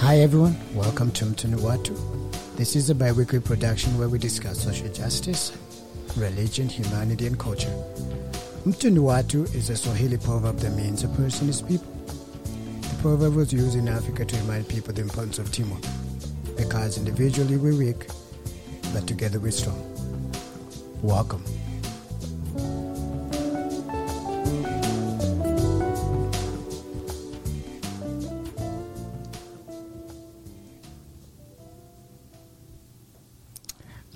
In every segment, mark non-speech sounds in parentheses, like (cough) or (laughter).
Hi everyone, welcome to Mtu ni Watu. This is a bi-weekly production where we discuss social justice, religion, humanity and culture. Mtu ni Watu is a Swahili proverb that means a person is people. The proverb was used in Africa to remind people the importance of teamwork, because individually we're weak, but together we're strong. Welcome.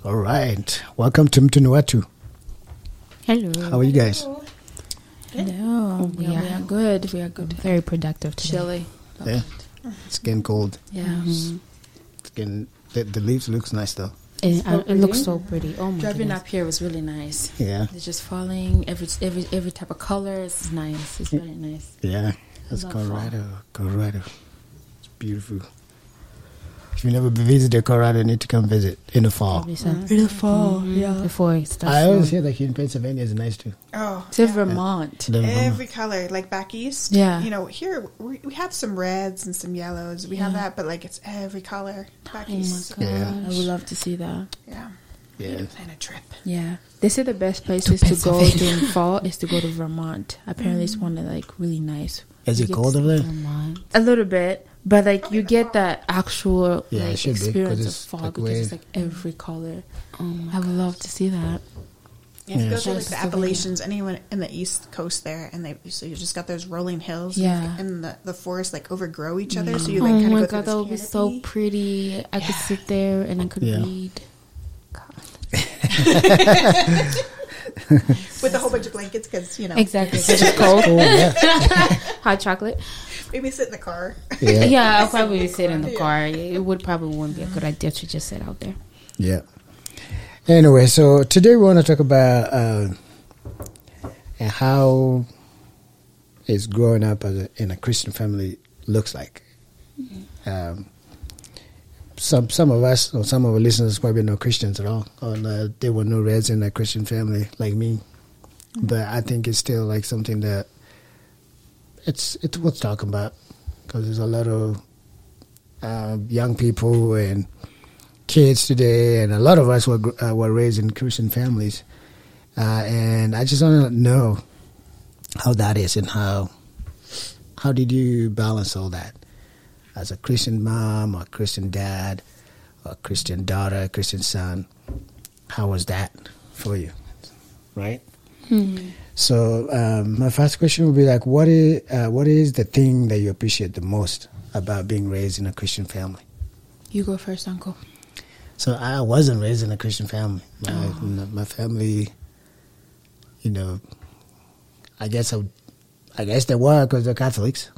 All right, welcome to Mtu ni Watu. Hello. How are you guys? Hello. We, Yeah, are we are good. We are good. very productive today. Chilly. Yeah, it's getting cold. Yeah. Mhm. It's getting the, the leaves looks nice though. It, So uh, it looks so pretty. Oh my Driving goodness. up here was really nice. Yeah, It's just falling. Every every every type of colors is nice. It's very nice. yeah. That's Love fall. Colorado. Colorado. It's beautiful. If you never visited Colorado, you need to come visit in the fall. Probably so. It'll fall. Mhm. Before it starts. I always hear that here in Pennsylvania is nice too. Oh, To yeah. Vermont. The- every color, like back east. Yeah. You know, here we, we have some reds and some yellows. We have that, but like it's every color back Oh my east. god. Yeah. I would love to see that. Yeah. yeah. Plan a trip. Yeah. They say the best places to, go Pennsylvania. during (laughs) fall is to go to Vermont. Apparently it's one of like really nice. Is it get cold over there? Vermont. A little bit. But like you get that actual Yeah, like should be, 'cause experience of it's, fall like, because it's like every color. Oh my I would love to see that. Yeah, if you Yeah. go through like the Slovenia. Appalachians, anyone in the east coast there, and they so you just got those rolling hills, Yeah. and the the forests like overgrow each other, so you Mm. like oh kind of my go god, that through would be so pretty. I could sit there and I could Yeah. read. (laughs) (laughs) with a whole bunch of blankets because you know Exactly. Because it's cold. Oh (laughs) yeah, Hot chocolate. Maybe sit in the car. yeah, Yeah, (laughs) I'll probably sit in the car. Yeah. car. It would probably wouldn't be a good idea to just sit out there. yeah. Anyway, so today we want to talk about uh, how is growing up as a, in a Christian family looks like. Um, some some of us or some of our listeners probably not Christians at all, or uh, they were no raised in a Christian family like me. But I think it's still like something that it's it's worth talking about because there's a lot of uh, young people and kids today, and a lot of us were uh, were raised in Christian families, uh, and I just want to know how that is and how how did you balance all that as a Christian mom or Christian dad or Christian daughter, a Christian son? How was that for you? Right. So um, my first question would be like, what is uh, what is the thing that you appreciate the most about being raised in a Christian family? You go first, Uncle. So I wasn't raised in a Christian family. My, my family, you know, I guess I, I guess they were because they're Catholics.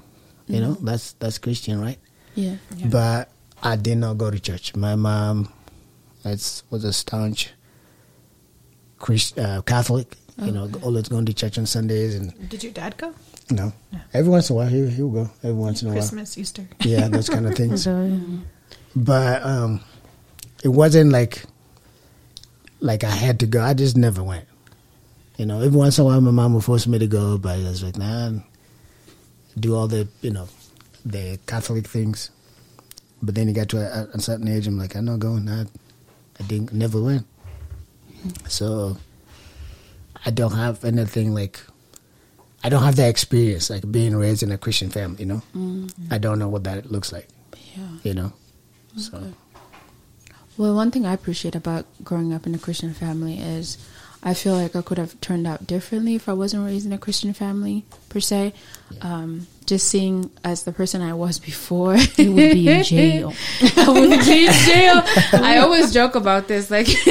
You know, that's that's Christian, right? Yeah. But I did not go to church. My mom, it's, was a staunch Christ, uh, Catholic. You know, always going to church on Sundays and Did your dad go? No, every once in a while he he will go. Every once in a while, Christmas, Easter. yeah, those kind of (laughs) things. But um, it wasn't like like I had to go. I just never went. You know, every once in a while, my mom would force me to go, but I was like, nah, do all the you know the Catholic things. But then you got to a, a certain age, I'm like, I'm not going. I, I didn't never went. So I don't have anything like. I don't have that experience, like being raised in a Christian family. You know, mm. I don't know what that looks like. Yeah. You know. So Well, one thing I appreciate about growing up in a Christian family is I feel like I could have turned out differently if I wasn't raised in a Christian family per se. Um, just seeing as the person I was before, (laughs) You would be in jail. (laughs) I would be in jail. I always joke about this. Like, (laughs)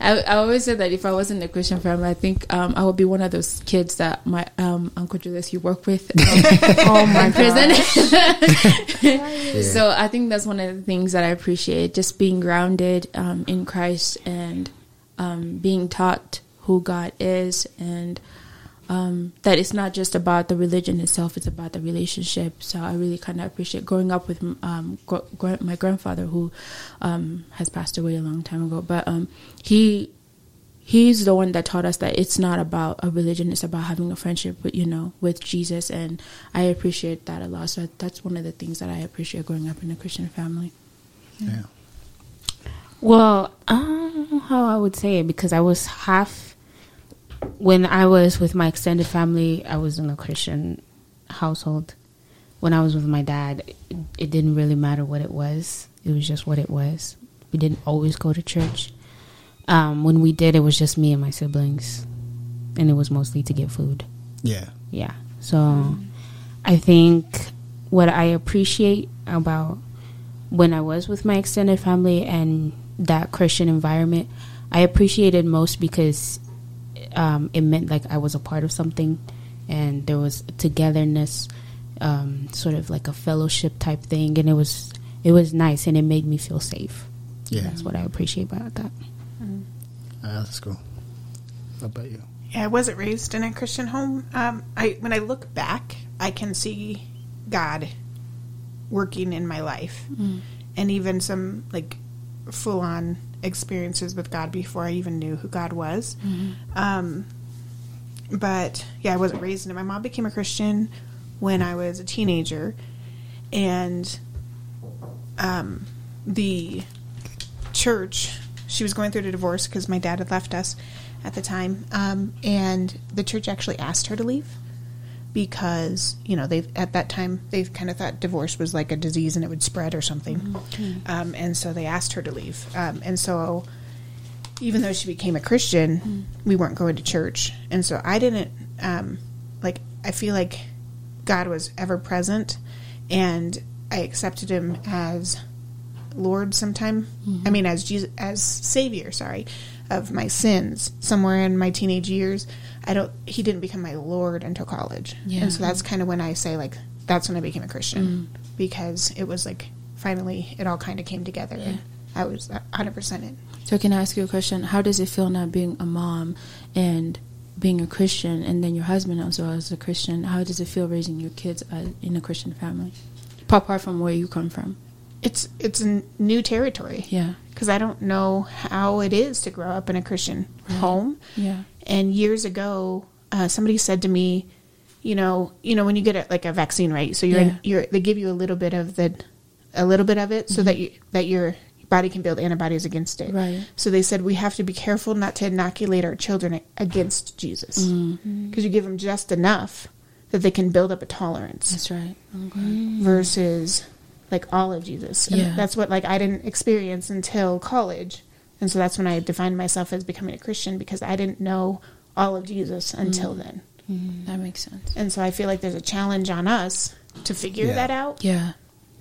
I, I always say that if I wasn't in a Christian family, I think um, I would be one of those kids that my um, Uncle Julius you work with. Um, Oh my prison. yeah. So I think that's one of the things that I appreciate, just being grounded um, in Christ and um, being taught who God is, and um, that it's not just about the religion itself; it's about the relationship. So I really kind of appreciate growing up with um, gr- my grandfather, who um, has passed away a long time ago, but um, he he's the one that taught us that it's not about a religion it's about having a friendship with you know with jesus and i appreciate that a lot so that's one of the things that i appreciate growing up in a christian family yeah. Well, I don't know how I would say it because I was half. When I was with my extended family, I was in a Christian household. When I was with my dad, it, it didn't really matter what it was. It was just what it was. We didn't always go to church. Um, when we did, it was just me and my siblings, and it was mostly to get food. Yeah. Yeah. So I think what I appreciate about when I was with my extended family and that Christian environment, I appreciated most because um, it meant like I was a part of something and there was togetherness, um, sort of like a fellowship type thing, and it was it was nice and it made me feel safe. Yeah. That's what I appreciate about that. Ah, that's cool. How about you? Yeah, I wasn't raised in a Christian home. Um, I when I look back, I can see God working in my life, and even some like full on experiences with God before I even knew who God was. Um, but yeah, I wasn't raised in it. My mom became a Christian when I was a teenager, and um, the church she was going through the divorce because my dad had left us at the time um, and the church actually asked her to leave because you know they at that time they kind of thought divorce was like a disease and it would spread or something. Um, and so they asked her to leave. Um, and so even though she became a christian we weren't going to church. And so i didn't um, like i feel like god was ever present and i accepted him as Lord sometime. I mean, as Jesus, as Savior, sorry, of my sins. Somewhere in my teenage years, I don't. He didn't become my Lord until college, Yeah. and so that's kind of when I say like that's when I became a Christian mm. because it was like finally it all kind of came together. and I was hundred percent in. so can i ask you a question how does it feel now being a mom and being a christian and then your husband well as a christian how does it feel raising your kids in a christian family apart from where you come from It's it's a new territory. yeah because I don't know how it is to grow up in a Christian home. yeah And years ago, uh, somebody said to me, you know, you know, when you get a, like a vaccine, right? So you're, Yeah. you're, they give you a little bit of the, a little bit of it, so that you that your body can build antibodies against it. Right. So they said we have to be careful not to inoculate our children against Jesus, because you give them just enough that they can build up a tolerance that's right okay. versus like all of Jesus. And Yeah. that's what like I didn't experience until college. And so that's when I defined myself as becoming a Christian because I didn't know all of Jesus until mm. then. Mm, that makes sense And so I feel like there's a challenge on us to figure Yeah. that out, yeah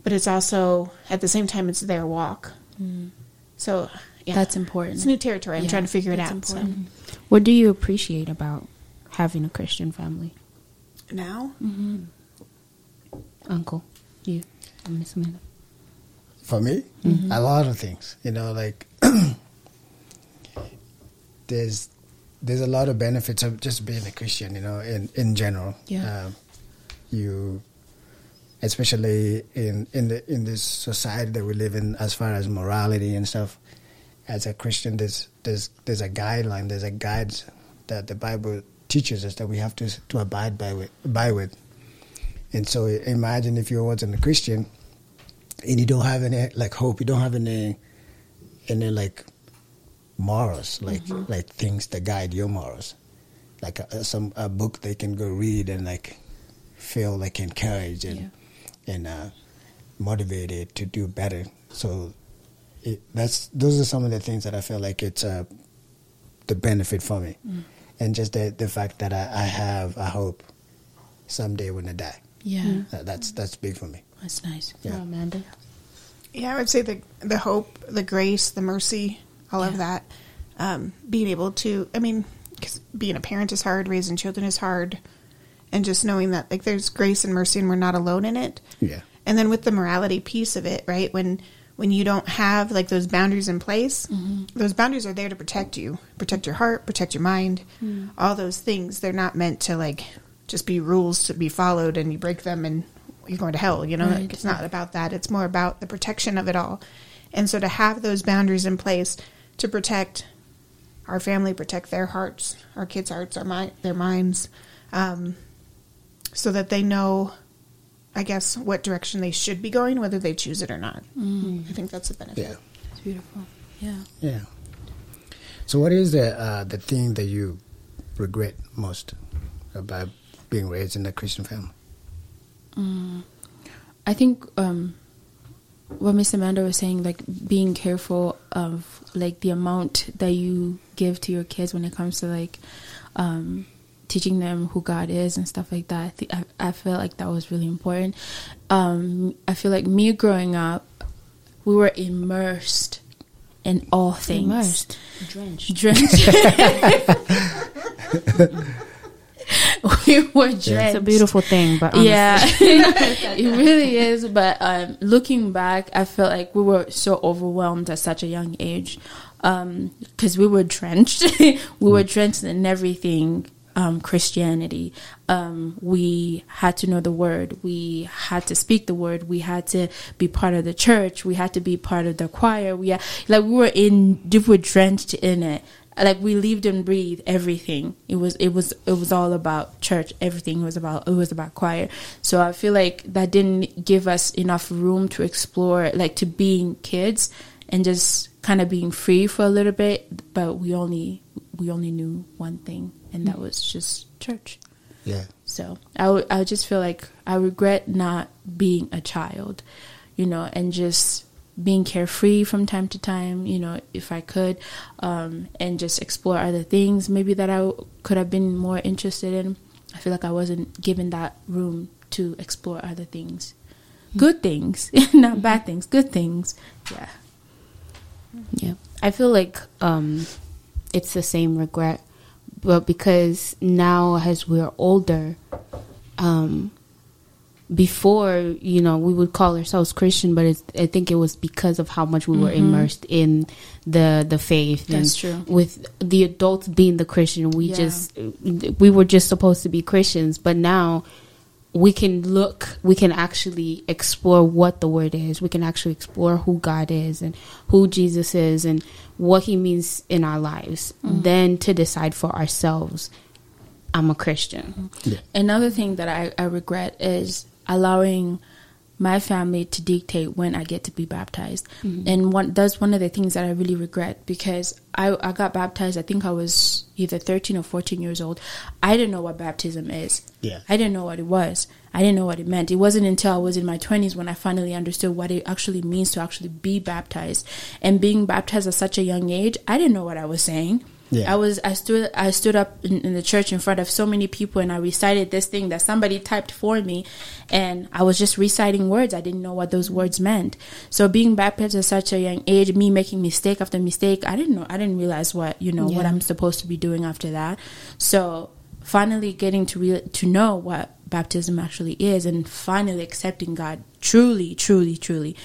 but it's also at the same time it's their walk. Mm. So yeah, that's important it's new territory. I'm Yeah, trying to figure it out. So. What do you appreciate about having a Christian family, Now, mm-hmm. Uncle? You, Miss Amanda. For me, a lot of things. You know, like (clears throat) there's there's a lot of benefits of just being a Christian. You know, in in general. Yeah. Um, you, especially in in the in this society that we live in, as far as morality and stuff. As a Christian, there's there's there's a guideline. There's a guide that the Bible teaches us that we have to to abide by with by with. And so imagine if you wasn't a Christian and you don't have any like hope, you don't have any any like morals, like like things that guide your morals, like a, some a book they can go read and like feel like encouraged and and uh, motivated to do better. So it, that's those are some of the things that I feel like it's uh, the benefit for me, Mm. and just the the fact that I, I have a hope someday when I die. Yeah, mm. That, that's that's big for me. that's nice. Yeah. Oh, Amanda. Yeah, I would say the the hope, the grace, the mercy, all of that. Um, being able to, I mean, cause being a parent is hard, raising children is hard, and just knowing that like there's grace and mercy, and we're not alone in it. Yeah. And then with the morality piece of it, right? When when you don't have like those boundaries in place, mm-hmm. those boundaries are there to protect you, protect your heart, protect your mind, mm. all those things. They're not meant to like just be rules to be followed, and you break them and you're going to hell. You know, Right. Like, it's not about that. It's more about the protection of it all. And so to have those boundaries in place to protect our family, protect their hearts, our kids' hearts, our mind, their minds, um, so that they know, I guess, what direction they should be going, whether they choose it or not. I think that's a benefit. Yeah. It's beautiful. Yeah. Yeah. So, what is the uh, the thing that you regret most about being raised in a Christian family? I think um, what Miss Amanda was saying, like being careful of like the amount that you give to your kids when it comes to like um, teaching them who God is and stuff like that. I, thi- I, I feel like that was really important. Um, I feel like me growing up, we were immersed in all things. Immersed. Drenched. Drenched. (laughs) (laughs) (laughs) we were drenched. It's a beautiful thing, but Yeah, (laughs) (laughs) it really is. But um, looking back, I felt like we were so overwhelmed at such a young age because we were drenched. we were drenched in everything um, Christianity. Um, we had to know the word. We had to speak the word. We had to be part of the church. We had to be part of the choir. We had, like we were in, we were drenched in it like we lived and breathed everything. It was it was it was all about church. Everything was about it was about choir. So i feel like that didn't give us enough room to explore like to being kids and just kind of being free for a little bit. But we only we only knew one thing and that mm. was just church. Yeah. so I would- I just feel like I regret not being a child, you know, and just being carefree from time to time, you know, if I could, um, and just explore other things maybe that I w- could have been more interested in. I feel like I wasn't given that room to explore other things. Good things, (laughs) not bad things, good things. Yeah. Yeah. I feel like um it's the same regret. But because now as we're older, um before, you know, we would call ourselves Christian, but it's, I think it was because of how much we were immersed in the the faith. Mm-hmm. That's and true. With the adults being the Christian, we Yeah. just we were just supposed to be Christians, but now we can look we can actually explore what the word is we can actually explore who god is and who jesus is and what he means in our lives then to decide for ourselves i'm a christian Another thing that I, I regret is allowing my family to dictate when I get to be baptized. Mm-hmm. And one that's one of the things that I really regret because I, I got baptized I think I was either 13 or 14 years old. I didn't know what baptism is. Yeah. I didn't know what it was. I didn't know what it meant. It wasn't until I was in my 20s when I finally understood what it actually means to actually be baptized. And being baptized at such a young age, I didn't know what I was saying. Yeah. I was I stood I stood up in, in the church in front of so many people and I recited this thing that somebody typed for me and I was just reciting words. I didn't know what those words meant. So being baptized at such a young age, me making mistake after mistake, I didn't know I didn't realize what, you know, what I'm supposed to be doing after that. So finally getting to real to know what baptism actually is and finally accepting God truly, truly, truly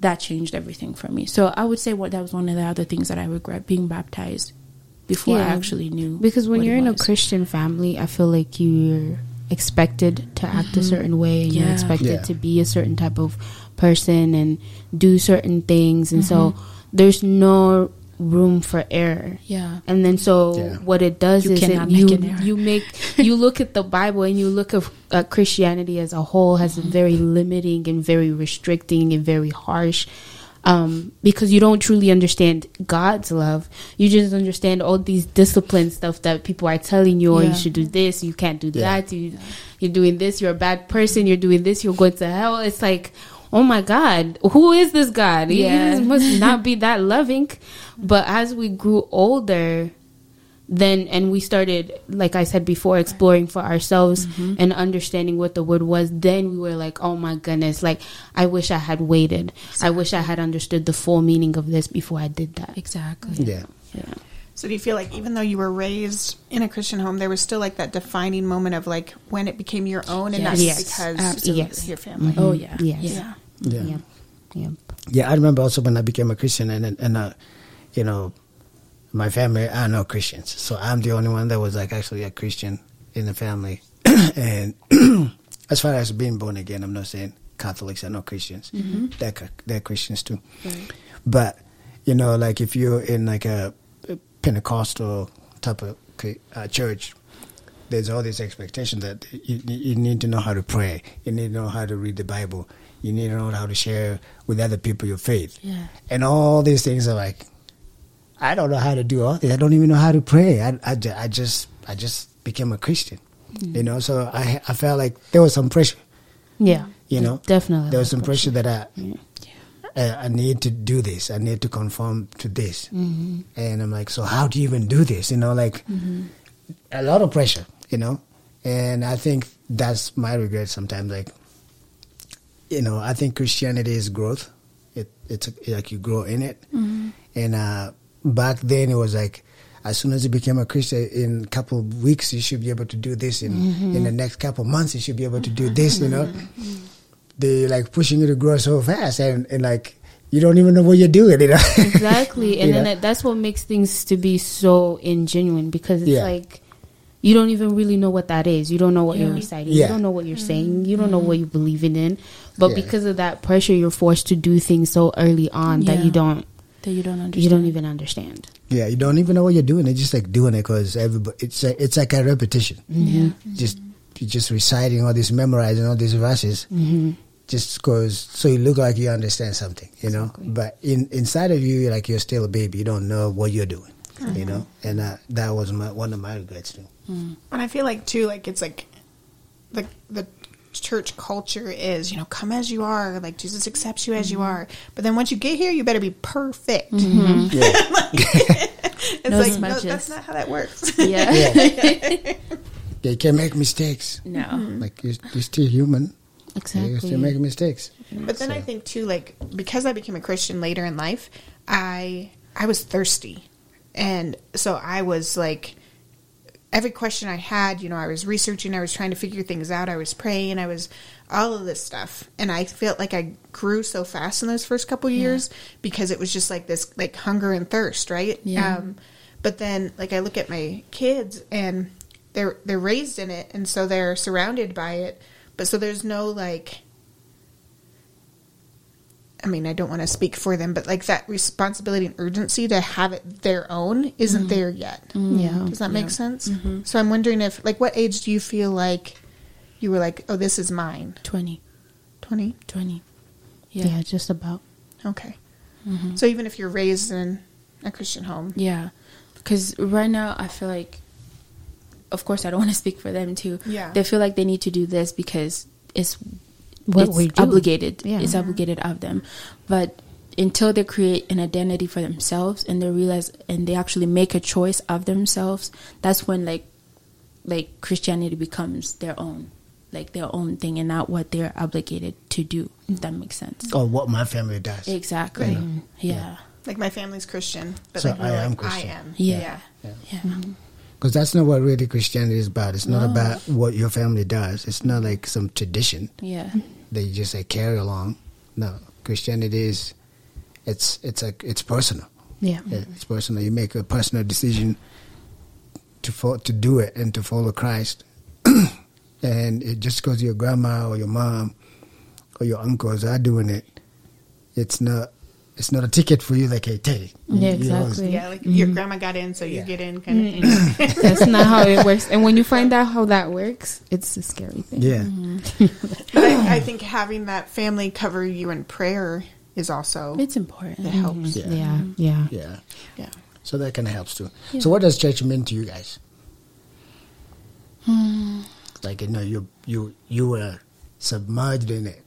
that changed everything for me. So I would say what that was one of the other things that I regret being baptized before I actually knew. because when what you're in a christian family i feel like you're expected to act a certain way and you're expected Yeah. to be a certain type of person and do certain things and so Mm-hmm. there's no room for error yeah, And then so Yeah. what it does You is it, you make you (laughs) make you look at the Bible and you look at uh, Christianity as a whole has Mm-hmm. a very limiting and very restricting and very harsh um, because you don't truly understand God's love. You just understand all these discipline stuff that people are telling you, or Yeah. you should do this, you can't do Yeah. that. You you're doing this, you're a bad person. You're doing this, you're going to hell. It's like oh my God, who is this God? He Yeah. must not (laughs) be that loving. But as we grew older, then and we started, like I said before, exploring for ourselves Mm-hmm. and understanding what the word was. Then we were like, oh my goodness, like I wish I had waited. I wish I had understood the full meaning of this before I did that. Exactly. Yeah. Yeah. So do you feel like even though you were raised in a Christian home, there was still like that defining moment of like when it became your own and not Yes. because Absolutely. of your family? Oh yeah. Yes. Yeah. Yeah. Yep. Yep. Yeah, I remember also when I became a Christian, and and, and uh, you know, my family are no Christians, so I'm the only one that was like actually a Christian in the family. (clears throat) and (clears throat) as far as being born again, I'm not saying Catholics are not Christians; they're they're Christians too. But you know, like if you're in like a Pentecostal type of uh, church, there's all this expectation that you, you need to know how to pray, you need to know how to read the Bible, you need to know how to share with other people your faith, Yeah. and all these things are like, I don't know how to do all this. I don't even know how to pray. I, I, I just I just became a Christian, you know. So I I felt like there was some pressure, Yeah. you know. Definitely. there was some pressure that I. Uh, I need to do this. I need to conform to this, and I'm like, so how do you even do this? You know, like a lot of pressure, you know. And I think that's my regret sometimes. Like, you know, I think Christianity is growth. It it's like you grow in it. And uh, back then it was like, as soon as you became a Christian, in a couple of weeks you should be able to do this. In in the next couple of months you should be able to do this. You know, they like pushing you to grow so fast, and, and like you don't even know what you're doing. You know, exactly (laughs) and then know? that's what makes things to be so ingenuine because it's Yeah. like you don't even really know what that is you don't know what you're reciting you don't know what you're mm-hmm. saying you don't know mm-hmm. what you're believing in but Yeah. because of that pressure you're forced to do things so early on that you don't That you don't understand. you don't even understand Yeah, you don't even know what you're doing. It's just like doing it because everybody. It's a, it's like a repetition. Mm-hmm. Just you just reciting all this, memorizing all these verses. Mm-hmm. Just because so you look like you understand something, you know. But in inside of you, you're like you're still a baby. You don't know what you're doing, you know. And uh, that was my, one of my regrets too. And I feel like too, like it's like the the church culture is, you know, come as you are, like Jesus accepts you as you mm-hmm. are. But then once you get here, you better be perfect. Mm-hmm. Mm-hmm. (laughs) it's No like no, that's not how that works. Yeah. Yeah, (laughs) you can't make mistakes. No. Like you're, you're still human. Exactly. You're still make mistakes. But then I think too, like because I became a Christian later in life, I I was thirsty, and so I was like, every question I had, you know, I was researching, I was trying to figure things out, I was praying, I was all of this stuff, and I felt like I grew so fast in those first couple years because it was just like this like hunger and thirst, right? Yeah. Um, but then like I look at my kids and they're they're raised in it, and so they're surrounded by it, but so there's no like I mean, I don't want to speak for them, but like that responsibility and urgency to have it their own isn't mm. there yet. Mm. yeah Does that make sense? Mm-hmm. So I'm wondering if, like, what age do you feel like you were like, oh, this is mine? 20. 20? 20. yeah, Yeah. just about Okay. Mm-hmm. So even if you're raised in a Christian home, Yeah. Because right now, I feel like, of course, I don't want to speak for them too. Yeah. They feel like they need to do this because it's, What it's we do. obligated. Yeah. It's obligated of them. But until they create an identity for themselves and they realize and they actually make a choice of themselves, that's when like, like Christianity becomes their own, like their own thing, and not what they're obligated to do. If that makes sense. Or what my family does. Exactly. Yeah. like my family's Christian, but So like, I am like, Christian. I am. Yeah. yeah. Yeah. Mm-hmm. Because that's not what really Christianity is about. It's not about what your family does. It's not like some tradition. Yeah. that you just like carry along. No, Christianity is it's it's like it's personal. yeah Yeah, It's personal. You make a personal decision to fo- to do it and to follow Christ. (clears throat) and it just because your grandma or your mom or your uncles are doing it, it's not it's not a ticket for you. Like hey, take it. Yeah, You know, exactly. Yeah, like your grandma got in, so you Yeah. get in, kind of thing. (laughs) (laughs) that's not how it works and when you find out how that works it's a scary thing Yeah, But I, I (laughs) think having that family cover you in prayer is also It's important. it helps. Yeah. yeah yeah yeah. Yeah. So that kind of helps too. So what does church mean to you guys? Hmm. Like you know, you you you were submerged in it.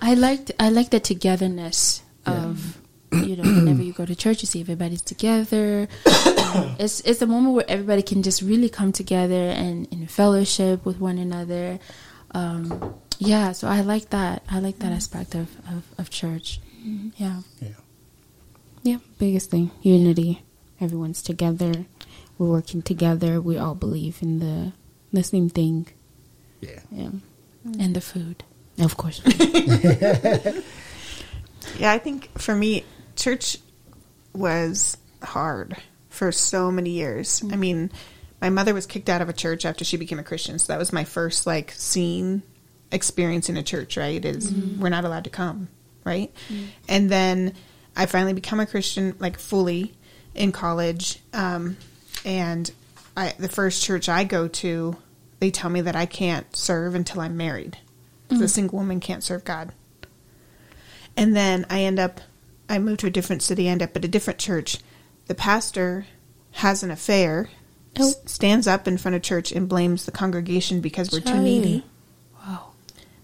I liked I like the togetherness of you know whenever you go to church you see everybody's together. (coughs) it's it's a moment where everybody can just really come together and in fellowship with one another. Um, yeah, so I like that. I like that aspect of, of, of church. Yeah. Yeah. Yeah, biggest thing unity. Everyone's together. We're working together. We all believe in the the same thing. Yeah. Yeah, mm. And the food. of course. (laughs) Yeah, I think for me, church was hard for so many years. I mm. mean, my mother was kicked out of a church after she became a Christian, so that was my first like scene experience in a church. Right? Is mm-hmm. we're not allowed to come, right? Mm. And then I finally become a Christian, like fully in college, um, and I the first church I go to, they tell me that I can't serve until I'm married. 'Cause A mm. single woman can't serve God. And then I end up, I move to a different city, I end up at a different church. The pastor has an affair, oh. s- stands up in front of church and blames the congregation because we're too needy. Wow.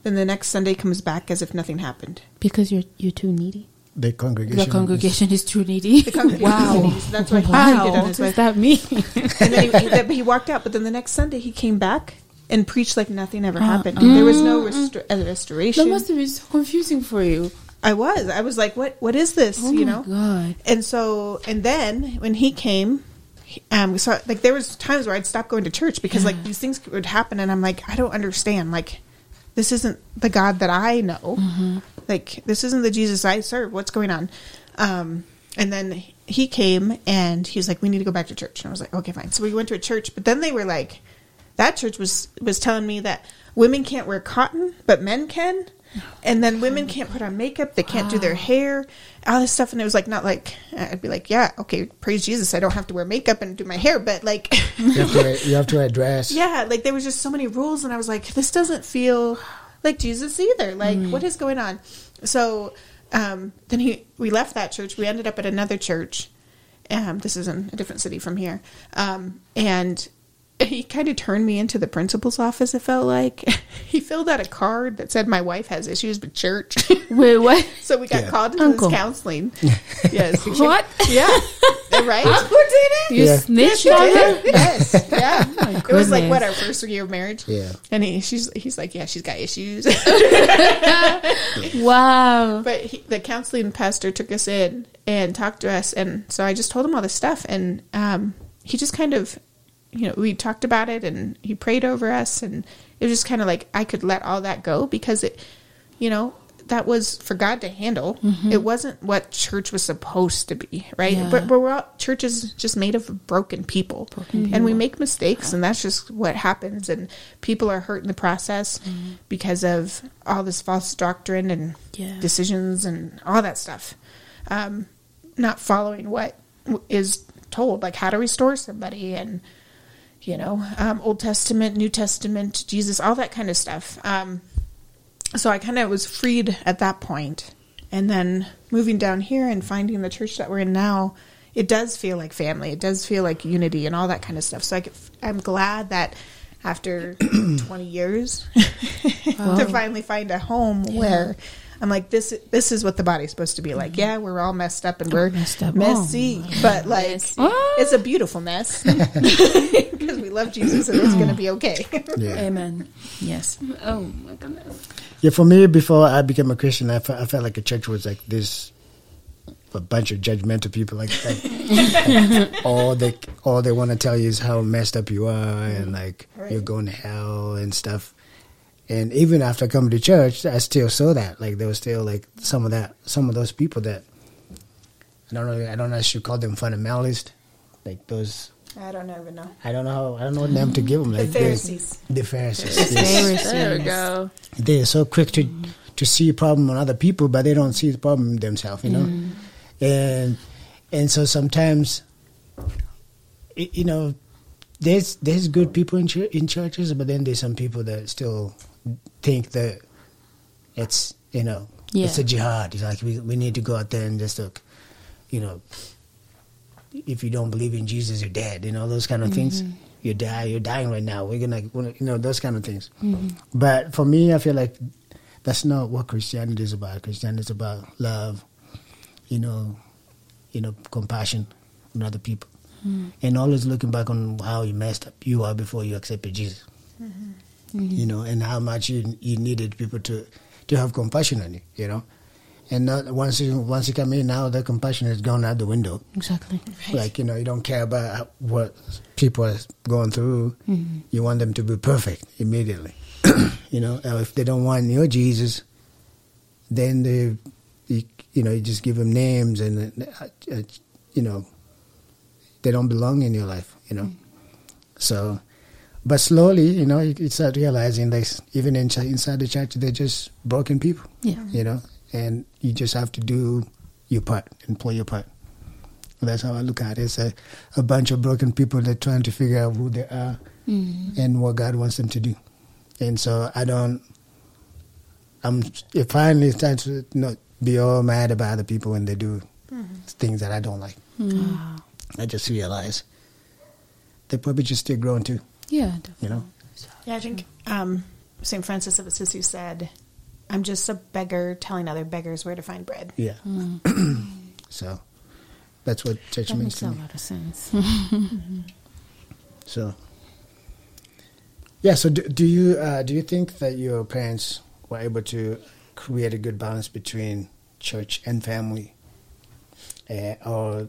Then the next Sunday comes back as if nothing happened. because you're you're too needy. The congregation. The congregation is too needy. The congregation wow. is needy, so that's why he Wow, cheated on what his does wife. that mean? And then he, he, he walked out, but then the next Sunday he came back and preached like nothing ever happened. There was no restor- uh, That must have been so confusing for you. I was. I was like, "What? What is this?" Oh you my know. God. And so, and then when he came, he- um, we saw like there was times where I'd stop going to church because like these things would happen, and I'm like, I don't understand. Like, this isn't the God that I know. Like, this isn't the Jesus I serve. What's going on? Um, and then he came and he was like, "We need to go back to church." And I was like, "Okay, fine." So we went to a church, but then they were like, that church was was telling me that women can't wear cotton, but men can. And then women can't put on makeup, they can't do their hair, all this stuff. And it was like, not like, I'd be like, yeah, okay, praise Jesus, I don't have to wear makeup and do my hair. But like, You have to wear, you have to wear a dress. (laughs) yeah, like there was just so many rules. And I was like, this doesn't feel like Jesus either. Like, what is going on? So um, then he, we left that church. We ended up at another church. Um, this is in a different city from here. Um, and he kind of turned me into the principal's office. It felt like (laughs) he filled out a card that said my wife has issues with church. (laughs) Wait, what? so we got Yeah. called into Uncle. this counseling. (laughs) Yes. What? Yeah. right. You Yeah. snitched on her. yes. Yeah. it was like what our first year of marriage. Yeah. And he, she's, he's like, yeah, she's got issues. Wow. but he, the counseling pastor took us in and talked to us, and so I just told him all this stuff, and um, he just kind of, you know, we talked about it, and he prayed over us, and it was just kind of like I could let all that go because it, you know. That was for God to handle. It wasn't what church was supposed to be, right? Yeah. But, but we're all, church is just made of broken people, and we make mistakes, and that's just what happens. And people are hurt in the process because of all this false doctrine and Yeah. decisions and all that stuff. Um, not following what is told, like how to restore somebody, and you know, um, Old Testament, New Testament, Jesus, all that kind of stuff. Um, so I kind of was freed at that point, and then moving down here and finding the church that we're in now, it does feel like family. It does feel like unity and all that kind of stuff. So I I'm glad that after (clears throat) 20 years (laughs) to finally find a home where I'm like this. This is what the body's supposed to be like. Mm-hmm. Yeah, we're all messed up and oh, we're messed up. messy, oh, but like Messy. it's a beautiful mess (laughs) because we love Jesus and it's going to be okay. Yeah. Amen. Yes. Oh my goodness. Yeah, for me, before I became a Christian, I felt, I felt like a church was like this, a bunch of judgmental people. Like, like, like (laughs) all they all they want to tell you is how messed up you are, and like you're going to hell and stuff. And even after coming to church, I still saw that. Like there was still like some of that, some of those people that I don't know. I don't know. if I should call them fundamentalists. Like those. I don't even know. I don't know. How, I don't know what name to give them. Like The they're- Pharisees. The Pharisees. yes There we go. they're so quick to to see a problem on other people, but they don't see the problem themselves, you know. Mm. And and so sometimes, i- you know, there's there's good people in chur- in churches, but then there's some people that still think that it's you know it's a jihad. It's like we we need to go out there and just look, you know, if you don't believe in Jesus, you're dead. You know those kind of things. Mm-hmm. you die, you're dying right now. We're gonna, you know, those kind of things. Mm-hmm. But for me, I feel like that's not what Christianity is about. Christianity is about love, you know, you know, compassion on other people, mm-hmm. and always looking back on how you messed up you are before you accepted Jesus. You know, and how much you you needed people to to have compassion on you. You know, and not, once you once you come in, now the compassion is gone out the window. Exactly. Like you know, you don't care about what people are going through. You want them to be perfect immediately. (clears throat) you know, or if they don't want your Jesus, then they, you, you know, you just give them names, and uh, uh, you know, they don't belong in your life. You know, so. But slowly, you know, you, you start realizing that even in, ch- inside the church, they're just broken people Yeah. you know, and you just have to do your part and play your part. That's how I look at it. It's a, a bunch of broken people that are trying to figure out who they are mm. and what God wants them to do. And so I don't. I'm it finally starting to not be all mad about other people when they do mm-hmm. things that I don't like. Mm. I just realize they probably just still growing too. Yeah. You know. Yeah, I think um, St. Francis of Assisi said, I'm just a beggar telling other beggars where to find bread. Yeah. (clears throat) so that's what church That means makes to a lot of sense. (laughs) So, yeah. So, do, do you uh, do you think that your parents were able to create a good balance between church and family, uh, or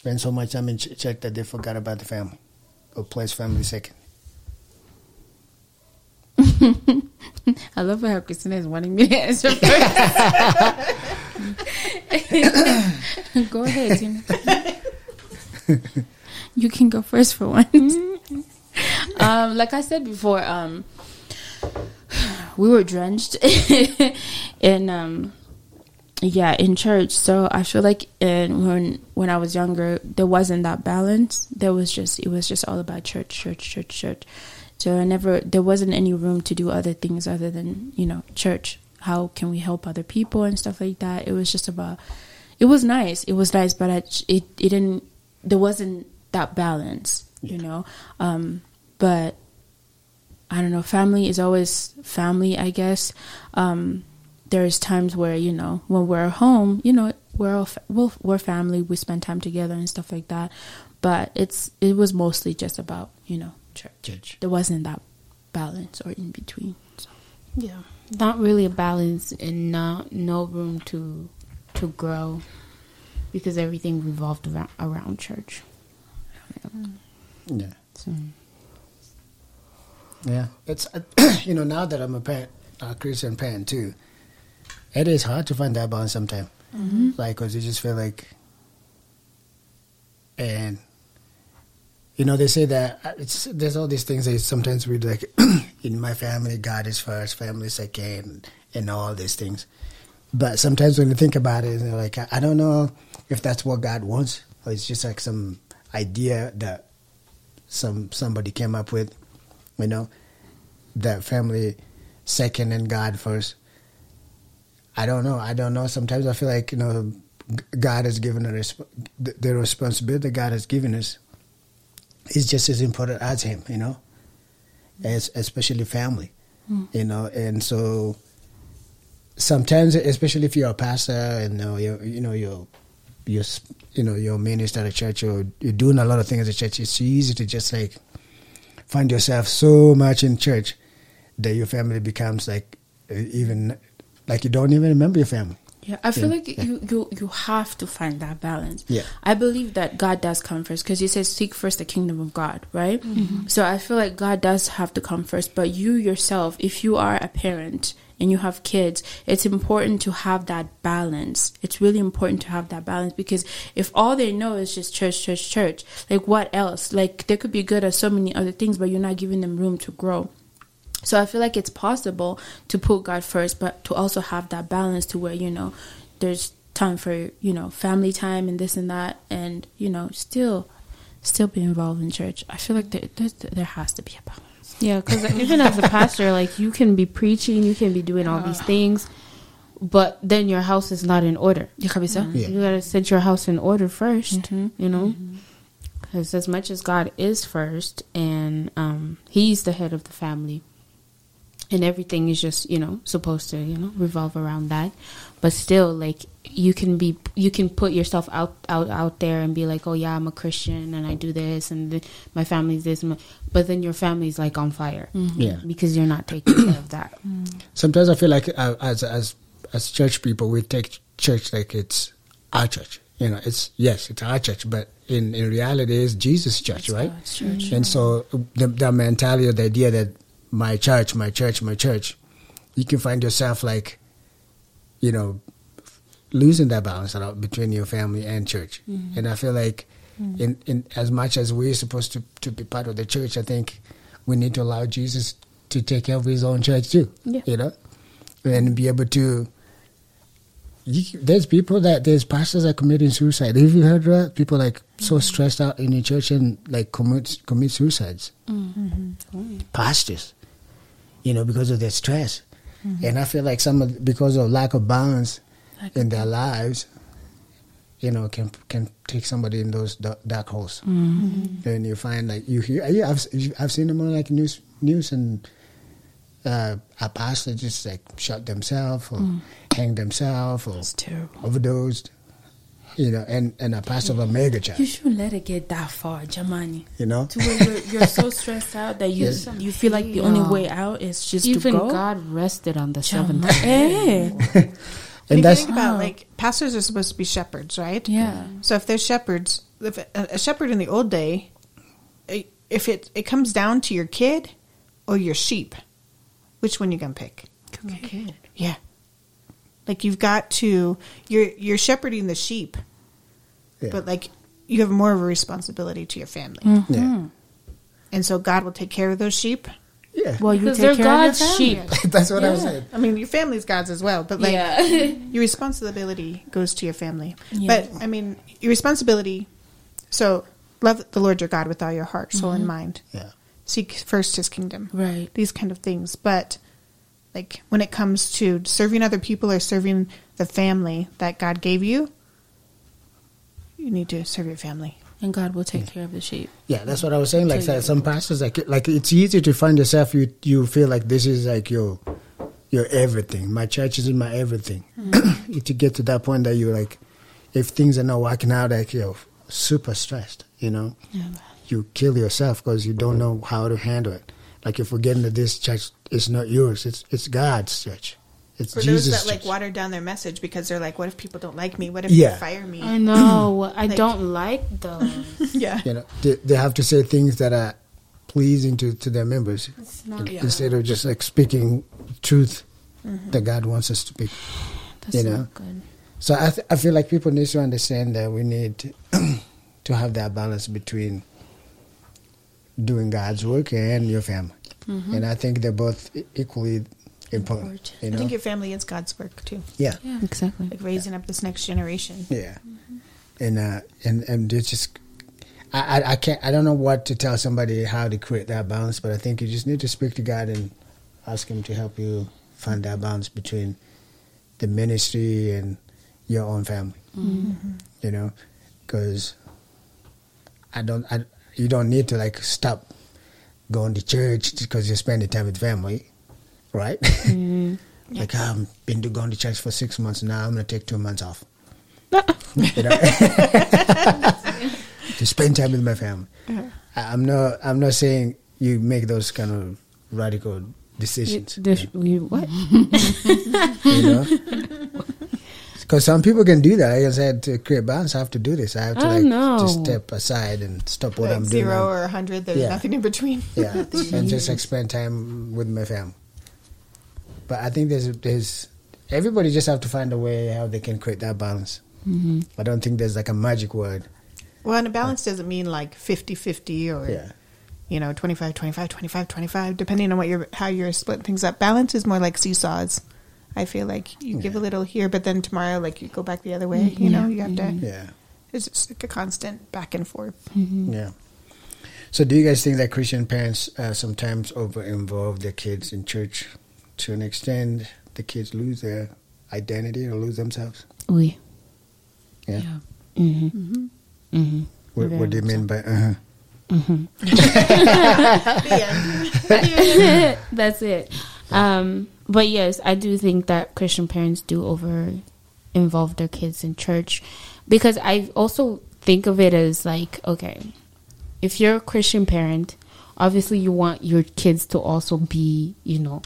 Spend so much time in ch- church that they forgot about the family, or place family second. (laughs) I love how Christina is wanting me to answer first. (laughs) go ahead, Tina. you can go first for once. (laughs) um, like I said before, um, (sighs) we were drenched in um, yeah in church. So I feel like in, when when I was younger, there wasn't that balance. There was just it was just all about church, church, church, church. So I never there wasn't any room to do other things other than you know church. How can we help other people and stuff like that? It was just about. It was nice. It was nice, but I, it it didn't. There wasn't that balance, you know. Um, but I don't know. Family is always family, I guess. Um, there's times where you know when we're home, you know, we're all fa- we're, we're family. We spend time together and stuff like that. But it's it was mostly just about you know church. Church. There wasn't that balance or in between. So. Yeah, not really a balance and not no room to to grow because everything revolved around, around church. Yeah. So, Yeah, it's uh, (clears throat) you know now that I'm a parent, a Christian parent too, it is hard to find that balance sometimes. Like, cause you just feel like, and you know they say that uh, it's there's all these things that you sometimes read like (clears throat) in my family God is first, family second, and all these things. But sometimes when you think about it, you're like I, I don't know if that's what God wants, or it's just like some idea that some somebody came up with you know, that family second and God first. I don't know. I don't know. Sometimes I feel like you know, God has given a resp- the, the responsibility that God has given us is just as important as Him. You know, as especially family. Hmm. You know, and so sometimes, especially if you're a pastor and you know, you're, you know you're you're you know you're a minister at a church or you're doing a lot of things at church, it's easy to just like find yourself so much in church that your family becomes like even like you don't even remember your family. Yeah, I feel Yeah, like yeah. you, you you have to find that balance. Yeah. I believe that God does come first because He says seek first the kingdom of God, right? Mm-hmm. So I feel like God does have to come first, but you yourself, if you are a parent and you have kids, it's important to have that balance. It's really important to have that balance because if all they know is just church, church, church, like what else? Like they could be good at so many other things, but you're not giving them room to grow. So I feel like it's possible to put God first, but to also have that balance to where, you know, there's time for, you know, family time and this and that and, you know, still still be involved in church. I feel like there there, there has to be a balance. Yeah, because even as a pastor, like you can be preaching, you can be doing all these things, but then your house is not in order. You can be so? Yeah. You gotta set your house in order 1st Mhm. you know. Because as much as God is first, and um, He's the head of the family, and everything is just you know supposed to you know revolve around that, but still, like you can be, you can put yourself out out out there and be like, oh yeah, I'm a Christian and I do this and th- my family's this, and my-" but then your family's like on fire, Yeah. because you're not taking care of that. (clears throat) Sometimes I feel like uh, as as as church people, we take church like it's our church. You know, it's yes, it's our church, but in in reality, it's Jesus' church, right? Church. And so the, the mentality, or the idea that my church, my church, my church, you can find yourself like, you know, losing that balance a lot between your family and church. Mm-hmm. And I feel like, mm-hmm. in, in as much as we're supposed to, to be part of the church, I think we need to allow Jesus to take care of his own church too. Yeah. You know, and be able to. You, there's people that there's pastors that committing suicide. Have you heard that? People like so mm-hmm. stressed out in the church and like commit commit suicides. Pastors, you know, because of their stress, and I feel like some of because of lack of balance in their lives, you know, can can take somebody in those dark, dark holes. And you find like you hear, yeah, I've I've seen them on like news news and uh, a pastor just like shot themselves or hanged themselves or overdosed. You know, and, and a pastor of a mega church. You shouldn't let it get that far, Jamani. you know? To where you're, you're so (laughs) stressed out that you Yes. you feel like the only way out is just to Even go. God rested on the Jama- seventh. day. Eh. (laughs) And, if you that's think about like pastors are supposed to be shepherds, right? Yeah. So if they're shepherds, if a, a shepherd in the old day, eh, if it it comes down to your kid or your sheep, which one you gonna pick? Okay. Yeah. Like you've got to you're you're shepherding the sheep, Yeah. but like you have more of a responsibility to your family, mm-hmm. yeah. and so God will take care of those sheep. Yeah. Well, you take they're care God's of your sheep. (laughs) that's what I was saying. I mean, your family's God's as well, but like Yeah. (laughs) your responsibility goes to your family. Yeah. But I mean, your responsibility. So love the Lord your God with all your heart, soul, and mm-hmm. mind. Yeah. Seek first His kingdom. Right. These kind of things, but like when it comes to serving other people or serving the family that God gave you, you need to serve your family. And God will take care of the sheep. Yeah, that's what I was saying. Like So some pastors, like like it's easy to find yourself. You you feel like this is like your your everything. My church is my everything. Mm. (clears throat) to get to that point that you're like, if things are not working out, like you're super stressed. You know, you kill yourself because you don't know how to handle it. Like you're forgetting that this church is not yours. It's it's God's church. It's For Jesus' those that like water down their message because they're like, what if people don't like me? What if Yeah. they fire me? I know. I Like- don't like those. (laughs) yeah. you know, they, they have to say things that are pleasing to, to their members not- Yeah. instead of just like speaking truth mm-hmm. that God wants us to speak. That's You not know? good. So I, th- I feel like people need to understand that we need to, (clears throat) to have that balance between doing God's work and your family. Mm-hmm. And I think they're both e- equally important. You I think your family is God's work too. yeah. Exactly. Like raising up this next generation. Yeah, and uh, and and it's just, I, I, I can't. I don't know what to tell somebody how to create that balance, but I think you just need to speak to God and ask Him to help you find that balance between the ministry and your own family. Mm-hmm. You know, because I don't. I, you don't need to like stop going to church because you're spending time with family, right? Mm-hmm. (laughs) like I've been to going to church for six months now. I'm gonna take two months off. (laughs) (laughs) to spend time with my family. I, I'm not. I'm not saying you make those kind of radical decisions. This, we, what? you know. Because some people can do that. Like I said, to create balance, I have to do this. I have to I like know. just step aside and stop what Like I'm zero doing. or a hundred, there's Yeah. nothing in between. yeah, and just like spend time with my family. But I think there's there's everybody just have to find a way how they can create that balance. Mm-hmm. I don't think there's like a magic word. Well, and a balance doesn't mean like 50-50 or Yeah, you know 25 25 25 25 depending on what you're how you're splitting things up. Balance is more like seesaws. I feel like you give a little here, but then tomorrow, like you go back the other way. You know, you have to. yeah, It's just like a constant back and forth. yeah. So, do you guys think that Christian parents uh, sometimes over involve their kids in church to an extent the kids lose their identity or lose themselves? We. Yeah. Mm-hmm. Mm-hmm. What, Very what do you mean by uh huh? (laughs) That's it. Um, but yes, I do think that Christian parents do over involve their kids in church because I also think of it as like, okay, if you're a Christian parent, obviously you want your kids to also be, you know,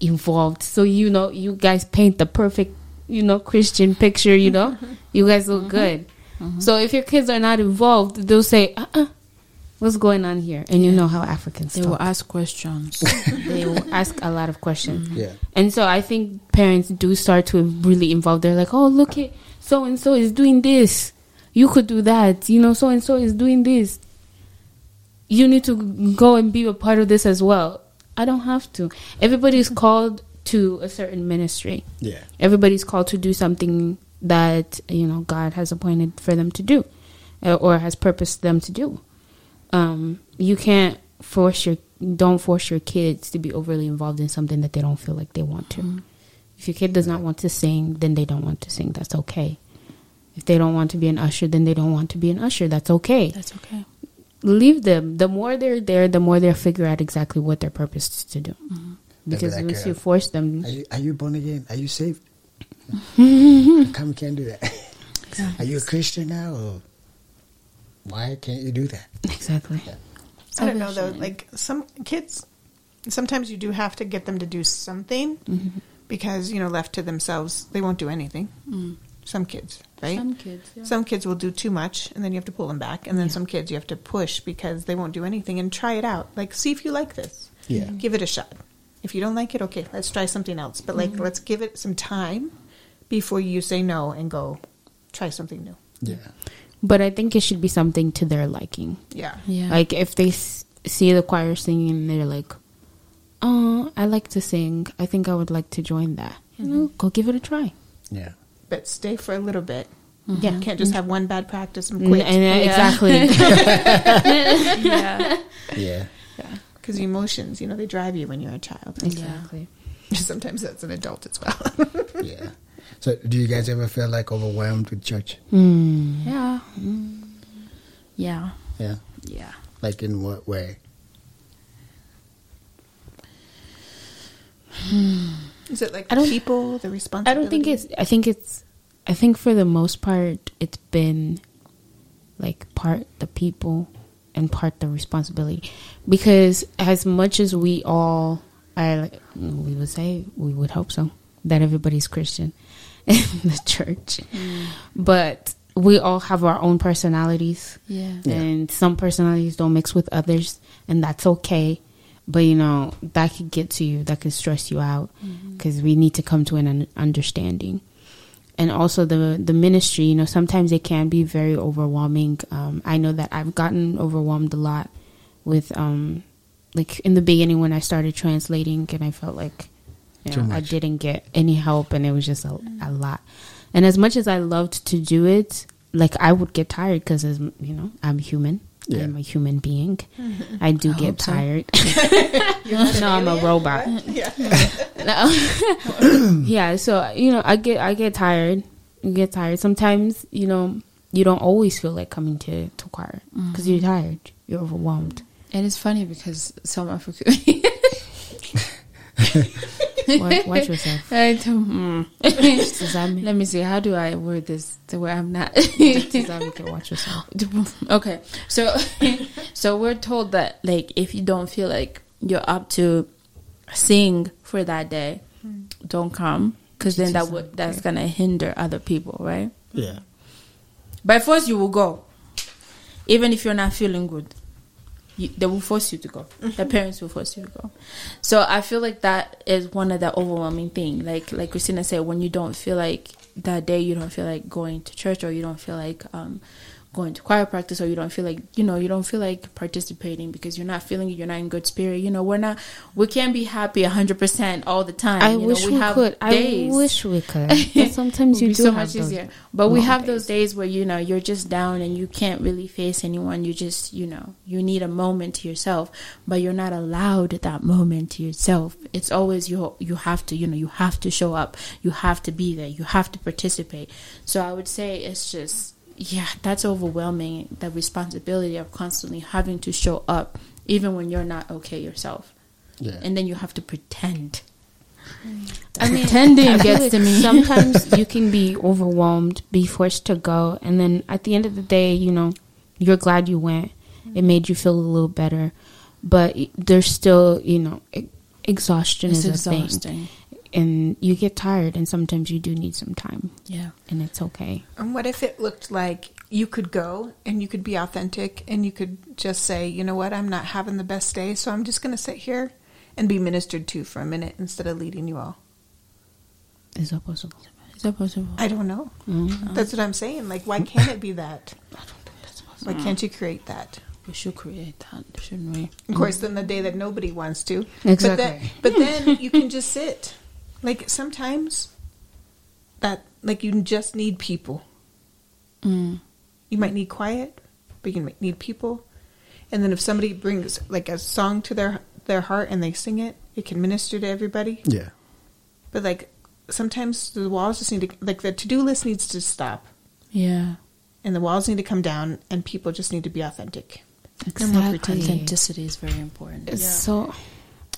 involved. So, you know, you guys paint the perfect, you know, Christian picture, you know, (laughs) you guys look good. So if your kids are not involved, they'll say, uh uh what's going on here? And you know how Africans They talk will ask questions. (laughs) they will ask a lot of questions. Yeah. And so I think parents do start to really involve. They're like, oh, look at so and so is doing this. You could do that. You know, so and so is doing this. You need to go and be a part of this as well. I don't have to. Everybody's called to a certain ministry. Yeah. Everybody's called to do something that, you know, God has appointed for them to do uh, or has purposed them to do um, you can't force your don't force your kids to be overly involved in something that they don't feel like they want to. If your kid does not want to sing, then they don't want to sing. That's okay. If they don't want to be an usher, then they don't want to be an usher. That's okay. That's okay. Leave them. The more they're there, the more they'll figure out exactly what their purpose is to do. Because like, once uh, you force them, Are you, are you born again? Are you saved? (laughs) Come can't do that? Are you a Christian now? Or why can't you do that? exactly. I don't know though. Like some kids, sometimes you do have to get them to do something because you know, left to themselves, they won't do anything. Some kids, right? Some kids. Yeah. Some kids will do too much, and then you have to pull them back. And then some kids you have to push because they won't do anything and try it out. Like, see if you like this. Yeah. Mm-hmm. Give it a shot. If you don't like it, okay, let's try something else. But like, mm-hmm. let's give it some time before you say no and go try something new. Yeah. But I think it should be something to their liking. Yeah. Yeah. Like if they s- see the choir singing and they're like, "Oh, I like to sing. I think I would like to join that." You mm-hmm. know, go give it a try. Yeah. But stay for a little bit. Mm-hmm. Yeah, You can't just mm-hmm. have one bad practice and mm, quit. and, uh, exactly. (laughs) yeah. Yeah. Yeah. Because emotions, you know, they drive you when you're a child. exactly. (laughs) Sometimes that's an adult as well. (laughs) Yeah. So, do you guys ever feel like overwhelmed with church? Hmm. Yeah. Hmm. Yeah. Yeah. Yeah. Like in what way? Hmm. Is it like I don't- people, the I don't think it's. I think it's. I think for the most part, it's been like part the people and part the responsibility, because as much as we all, I we would say we would hope so that everybody's Christian (laughs) in the church, mm. but we all have our own personalities. Yeah. and some personalities don't mix with others and that's okay but you know that could get to you that could stress you out because we need to come to an understanding. And also the the ministry you know sometimes it can be very overwhelming. Um, i know that i've gotten overwhelmed a lot with um like in the beginning when i started translating and i felt like you know, i didn't get any help and it was just a, a lot. And as much as i loved to do it like i would get tired because you know i'm human Yeah. I'm a human being. Mm-hmm. I do get hope so. tired. (laughs) (laughs) no, I'm a robot. (laughs) No. yeah, so you know, I get I get tired. You get tired. Sometimes, you know, you don't always feel like coming to to choir because you're mm-hmm. tired. You're overwhelmed. And it's funny because some African. Watch, watch (laughs) yourself. I don't- mm. (laughs) Does? Let me see. How do I word this to where I'm not? Does that watch yourself? (laughs) okay, so so we're told that like if you don't feel like you're up to sing for that day, don't come because then that would that's gonna hinder other people, right? Yeah. By force, you will go, even if you're not feeling good. You, they will force you to go. The parents will force you to go. So I feel like that is one of the overwhelming thing. Like like Christina said, when you don't feel like that day, you don't feel like going to church, or you don't feel like um, going to choir practice, or you don't feel like you know you don't feel like participating because you're not feeling it. You're not in good spirit. You know, we're not. We can't be happy hundred percent all the time. I You know, wish we, have could. days I wish we could. (laughs) But sometimes you do so have much those easier. But we have days. those days where you know you're just down and you can't really face anyone. You just you know you need a moment to yourself, but you're not allowed that moment to yourself. It's always you you have to you know you have to show up. You have to be there. You have to participate. So I would say it's just yeah that's overwhelming. The responsibility of constantly having to show up even when you're not okay yourself, Yeah. and then you have to pretend. I mean, Pretending gets like to me. Sometimes (laughs) you can be overwhelmed, be forced to go, and then at the end of the day, you know, you're glad you went. It made you feel a little better, but there's still, you know, e- exhaustion It's is a thing, exhausting. And you get tired, and sometimes you do need some time, Yeah. and it's okay. And what if it looked like you could go and you could be authentic and you could just say, you know what, I'm not having the best day, so I'm just going to sit here and be ministered to for a minute instead of leading you all? Is that possible? Is that possible? I don't know. Mm. That's what I'm saying. Like, why can't it be that? (laughs) I don't think that's possible why can't you create that? We should create that, shouldn't we? Of course, then the day that nobody wants to. Exactly. But then, but then you can just sit. Like sometimes, that like you just need people. Mm. You might need quiet, but you might need people. And then if somebody brings like a song to their their heart and they sing it, it can minister to everybody. Yeah. But like sometimes the walls just need to like the to do list needs to stop, Yeah. and the walls need to come down, and people just need to be authentic. And not pretend. Authenticity is very important. It's so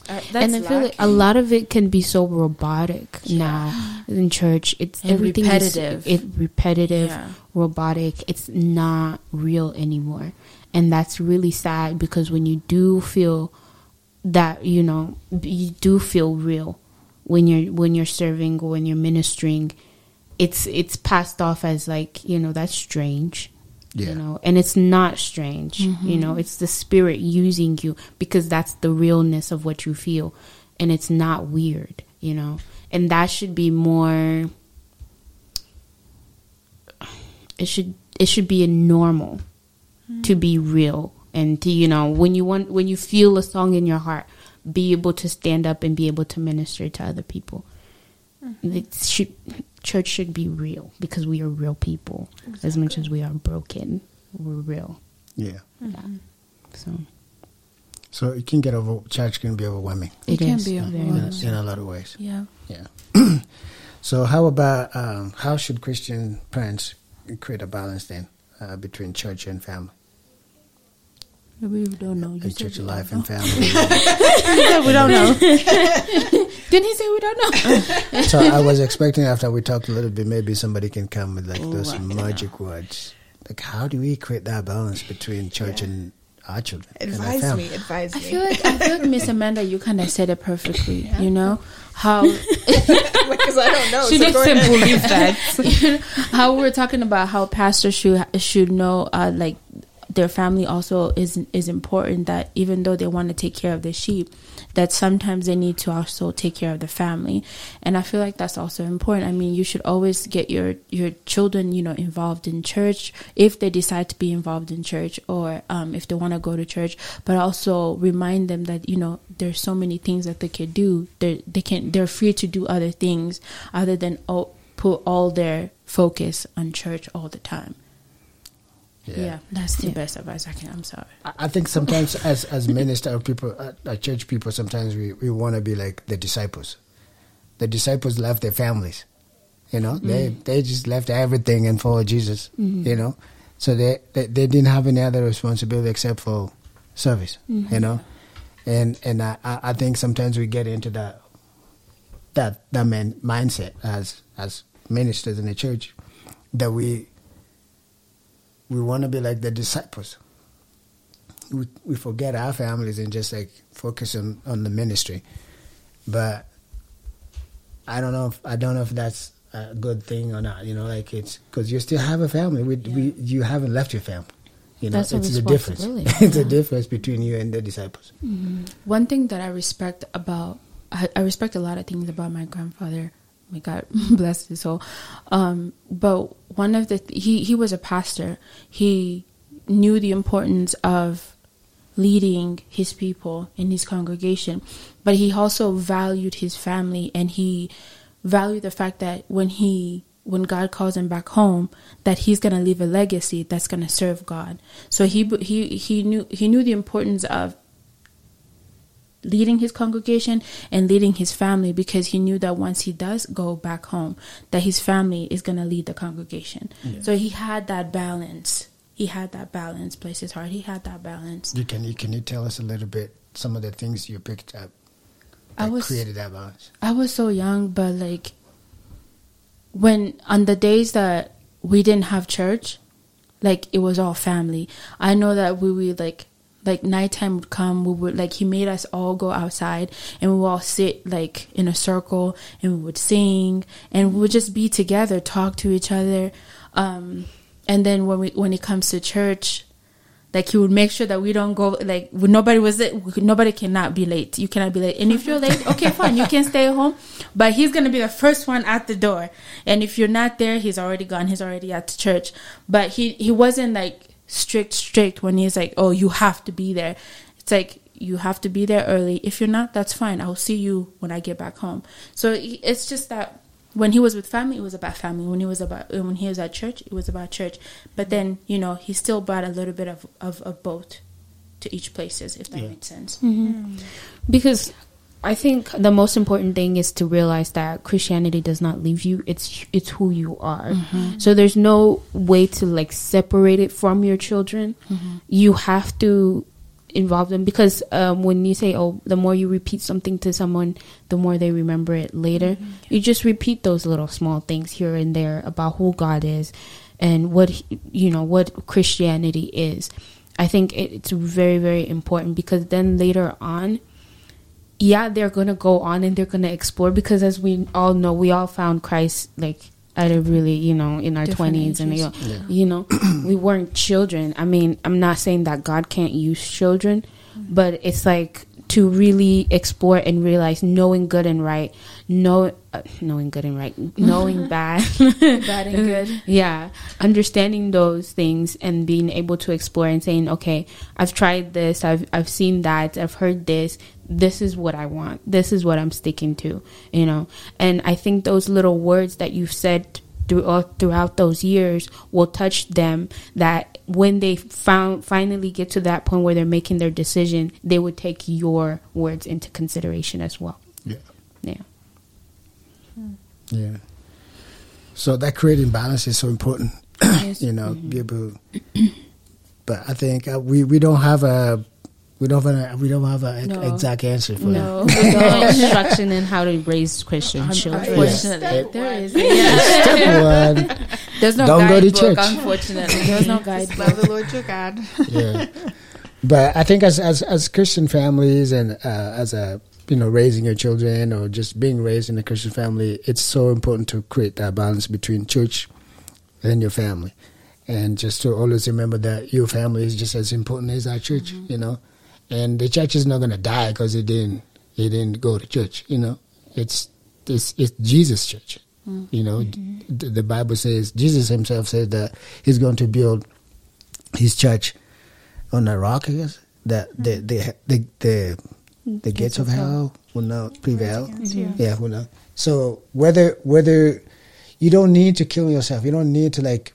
Uh, and I feel like a lot of it can be so robotic (gasps) now in church. It's And everything repetitive. Is, it repetitive, Yeah. robotic. It's not real anymore, and that's really sad because when you do feel that you know you do feel real when you're when you're serving or when you're ministering, it's it's passed off as like you know that's strange. Yeah. You know, and it's not strange. You mm-hmm. know, it's the spirit using you because that's the realness of what you feel, and it's not weird. You know, and that should be more. It should it should be a normal mm. to be real and to you know when you want when you feel a song in your heart, be able to stand up and be able to minister to other people. Mm-hmm. It should church should be real because we are real people as much as we are broken. We're real. Yeah. So So it can get over. Church can be overwhelming It can is be very in a, in a lot of ways. Yeah. Yeah. (clears throat) so how about um, how should Christian parents create a balance then uh, between church and family, We don't know. You and church life and family? we don't know. (laughs) Didn't he say we don't know? (laughs) so I was expecting after we talked a little bit, maybe somebody can come with like those I magic words. Like, how do we create that balance between church and our children and our Advise family? me, advise I me. feel like I feel like Miss Amanda, you kind of said it perfectly. You know how (laughs) because I don't know. she so doesn't go ahead. believe (laughs) that. how we're talking about how pastors should should know uh, like their family also is is important that even though they want to take care of the sheep that sometimes they need to also take care of the family. And i feel like that's also important. I mean you should always get your your children you know involved in church if they decide to be involved in church or um, if they want to go to church but also remind them that you know there's so many things that they can do. They they can they're free to do other things other than oh, put all their focus on church all the time Yeah, that's the best advice I can. I'm sorry. I I think sometimes as as minister of people, uh, uh, church people, sometimes we, we want to be like the disciples. The disciples left their families, you know. They they just left everything and followed Jesus, you know. So they, they they didn't have any other responsibility except for service, you know. And and I I I think sometimes we get into that that that man mindset as as ministers in the church that we we want to be like the disciples we, we forget our families and just like focus on, on the ministry. But I don't know if I don't know if that's a good thing or not. You know, like it's because you still have a family. We, we you haven't left your family. You know, That's it's the difference. (laughs) it's the difference between you and the disciples. One thing that I respect about I, I respect a lot of things about my grandfather. May God (laughs) bless his soul. Um, but one of the he he was a pastor. He knew the importance of leading his people in his congregation, but he also valued his family and he valued the fact that when he when God calls him back home, that he's going to leave a legacy that's going to serve God. So he he he knew he knew the importance of leading his congregation and leading his family because he knew that once he does go back home that his family is going to lead the congregation. So he had that balance. He had that balance. Bless his heart. He had that balance. You can you can you tell us a little bit some of the things you picked up I was- created that balance? I was so young, but like when on the days that we didn't have church, like it was all family. I know that we would like like nighttime would come, we would like he made us all go outside and we would all sit like in a circle and we would sing and we would just be together, talk to each other. Um and then when we when it comes to church, like he would make sure that we don't go like nobody was it. nobody cannot be late you cannot be late and if you're late okay (laughs) fine you can stay home but he's gonna be the first one at the door and if you're not there he's already gone he's already at the church but he he wasn't like strict strict when he's like oh you have to be there it's like you have to be there early if you're not that's fine i'll see you when i get back home so it's just that when he was with family, it was about family. When he was about uh, when he was at church, it was about church. But then you know he still brought a little bit of of, of both to each places, if that Yeah. makes sense. Mm-hmm. Mm. because I think the most important thing is to realize that Christianity does not leave you. It's it's who you are. Mm-hmm. So there's no way to like separate it from your children. Mm-hmm. You have to involve them because um, when you say, "Oh, the more you repeat something to someone, the more they remember it later," mm-hmm. you just repeat those little small things here and there about who God is and what you know what Christianity is. I think it, it's very very important because then later on yeah, they're gonna go on and they're gonna explore because as we all know, we all found Christ like at a really, you know, in our twenties and you know, ages. you know, (clears throat) we weren't children. I mean, I'm not saying that God can't use children, mm-hmm. but it's like to really explore and realize knowing good and right, know uh, knowing good and right, (laughs) knowing bad, (laughs) Bad and good. (laughs) yeah, understanding those things and being able to explore and saying, okay, I've tried this, I've I've seen that, I've heard this. This is what I want. This is what I'm sticking to, you know. And I think those little words that you've said throughout uh, throughout those years will touch them. That when they found finally get to that point where they're making their decision, they would take your words into consideration as well. Yeah. Yeah. Hmm. Yeah. So that creating balance is so important. (clears throat) you know, mm-hmm. be able. But I think uh, we we don't have a we don't have a we don't have an No. exact answer for No, (laughs) that. no instruction in how to raise Christian children. Unfortunately, there is. (laughs) Step one, There's no Don't go to guidebook. church. Unfortunately, (laughs) there's no guide. Love guidebook. the Lord your God. yeah. But I think as as as Christian families and uh, as a you know raising your children or just being raised in a Christian family, it's so important to create that balance between church and your family, and just to always remember that your family is just as important as our church. You know, and the church is not going to die because it didn't it didn't go to church. You know, it's it's it's Jesus' church. You know, mm-hmm. the, the Bible says Jesus Himself said that He's going to build His church on a rock, I guess. That mm-hmm. the the the the, the gates of hell will not prevail. Yeah, will not. So whether whether you don't need to kill yourself, you don't need to like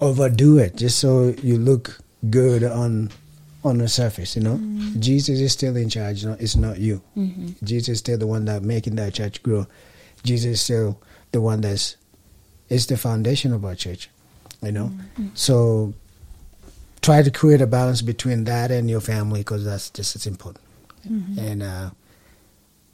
overdo it just so you look good on on the surface. You know, mm. Jesus is still in charge. You know, it's not you. Mm-hmm. Jesus is still the one that making that church grow. Jesus is still the one that's is the foundation of our church. You know, mm-hmm. so try to create a balance between that and your family because that's just as important. Mm-hmm. And uh,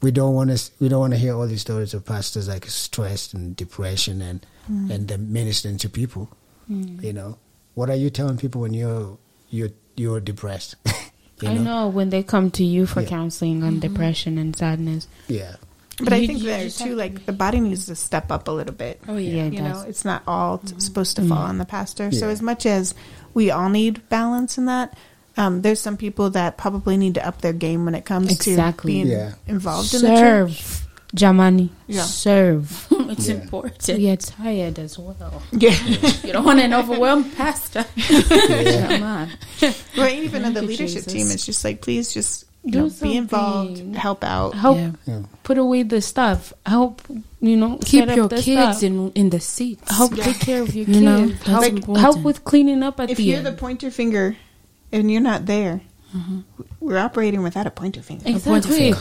we don't want to we don't want to hear all these stories of pastors like stressed and depression and mm. and them ministering to people. Mm. You know, what are you telling people when you're you're you're depressed? (laughs) you I know when they come to you for Yeah. counseling on mm-hmm. depression and sadness. Yeah, But I think you there too, like the body needs to step up a little bit. Oh Yeah, yeah. it you know, it's not all t- mm-hmm. supposed to fall mm-hmm. on the pastor. So as much as we all need balance in that, um, there's some people that probably need to up their game when it comes Exactly. to being Yeah. involved in the church. Serve, Jamani. Yeah. Serve. (laughs) It's Yeah. important. We are tired as well. Yeah. (laughs) You don't want an overwhelmed pastor. (laughs) Come on. or even in the leadership Jesus. team, it's just like please just you Do know be involved, help out. Help Yeah. yeah, put away the stuff. Help, you know, Keep set up your the kids stuff. in in the seats. help take care of your You kids. know, help, that's help with cleaning up at the If the you're end. the pointer finger and you're not there, mm-hmm. we're operating without a pointer finger. exactly.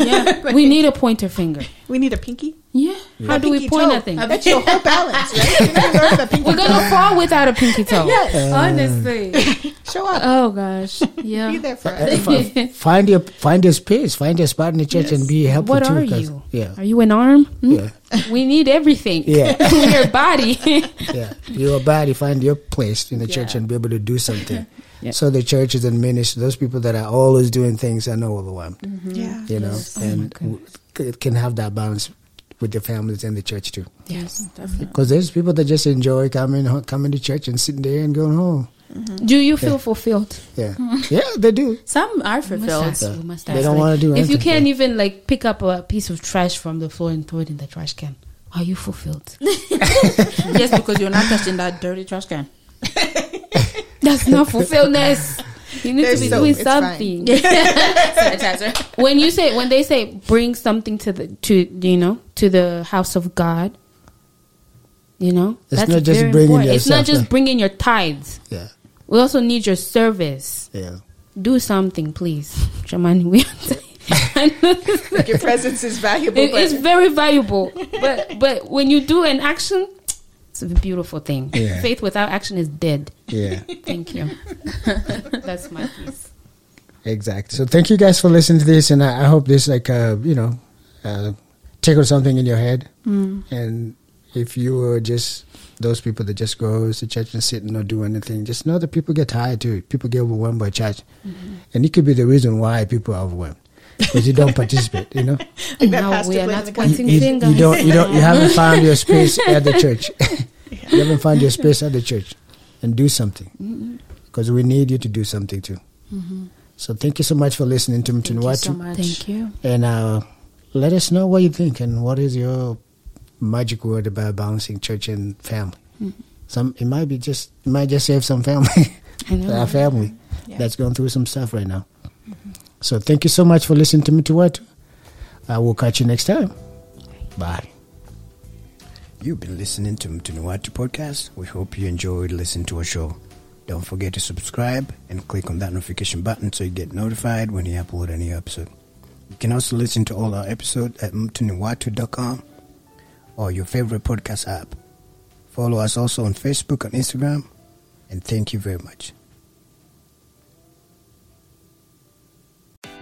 Yeah. (laughs) we need a pointer finger. We need a pinky. Yeah. How A do we point toe. at things? That's your whole balance, right? You never learned We're gonna fall without a pinky toe. (laughs) Yes. Honestly. (laughs) Show up. Oh gosh. yeah. be Yeah. there for Uh, us. fi- find your find your space, find your spot in the church, and be helpful What too. are 'cause- you? Yeah, Are you an arm? Hmm? yeah, We need everything. Yeah. your body. yeah. Your body, find your place in the church, and be able to do something. Yeah. So the churches and ministry, those people that are always doing things, are not overwhelmed. Mm-hmm. Yeah. You know, oh and w- c- can have that balance with their families and the church too. Yes, definitely. Because there's people that just enjoy coming ho- coming to church and sitting there and going home. Mm-hmm. do you feel fulfilled? Yeah, (laughs) (laughs) yeah, they do. Some are fulfilled. ask, we must They don't like, wanna do If you can't yeah. even like pick up a piece of trash from the floor and throw it in the trash can, are you fulfilled? (laughs) Just because you're not touching that dirty trash can. That's not (laughs) fulfillment. You need There's to be soap, doing it's something. (laughs) Sanitizer. when you say when they say bring something to the to you know to the house of God, you know It's not just very bringing important. It's not just yeah. bringing your tithes. Yeah, We also need your service. yeah. Do something, please, Jamani. We I (laughs) Your presence is valuable. it but very valuable, but but when you do an action, it's a beautiful thing. Yeah. (laughs) Faith without action is dead. Yeah, (laughs) Thank you. (laughs) That's my piece. exactly. So thank you guys for listening to this, and I, I hope this like uh, you know uh, tickle something in your head. And if you were just those people that just goes to church and sit and not do anything, just know that people get tired too. People get overwhelmed by church, and it could be the reason why people are overwhelmed because you don't participate. You know, (laughs) that now we are not the pointing you, fingers. you don't, you don't, you (laughs) haven't found your space at the church. (laughs) you haven't found your space at the church, and do something mm-hmm. because we need you to do something too. Mm-hmm. So thank you so much for listening to me Thank you so Watu. much. Thank you. And uh, let us know what you think and what is your magic word about balancing church and family. Mm-hmm. Some it might be just it might just save some family, I know. our family that's going through some stuff right now. So thank you so much for listening to Mtu ni Watu. I will catch you next time. Bye. You've been listening to Mtu ni Watu podcast. We hope you enjoyed listening to our show. Don't forget to subscribe and click on that notification button so you get notified when you upload a new episode. You can also listen to all our episodes at mtuniwatu.com or your favorite podcast app. Follow us also on Facebook and Instagram. And thank you very much.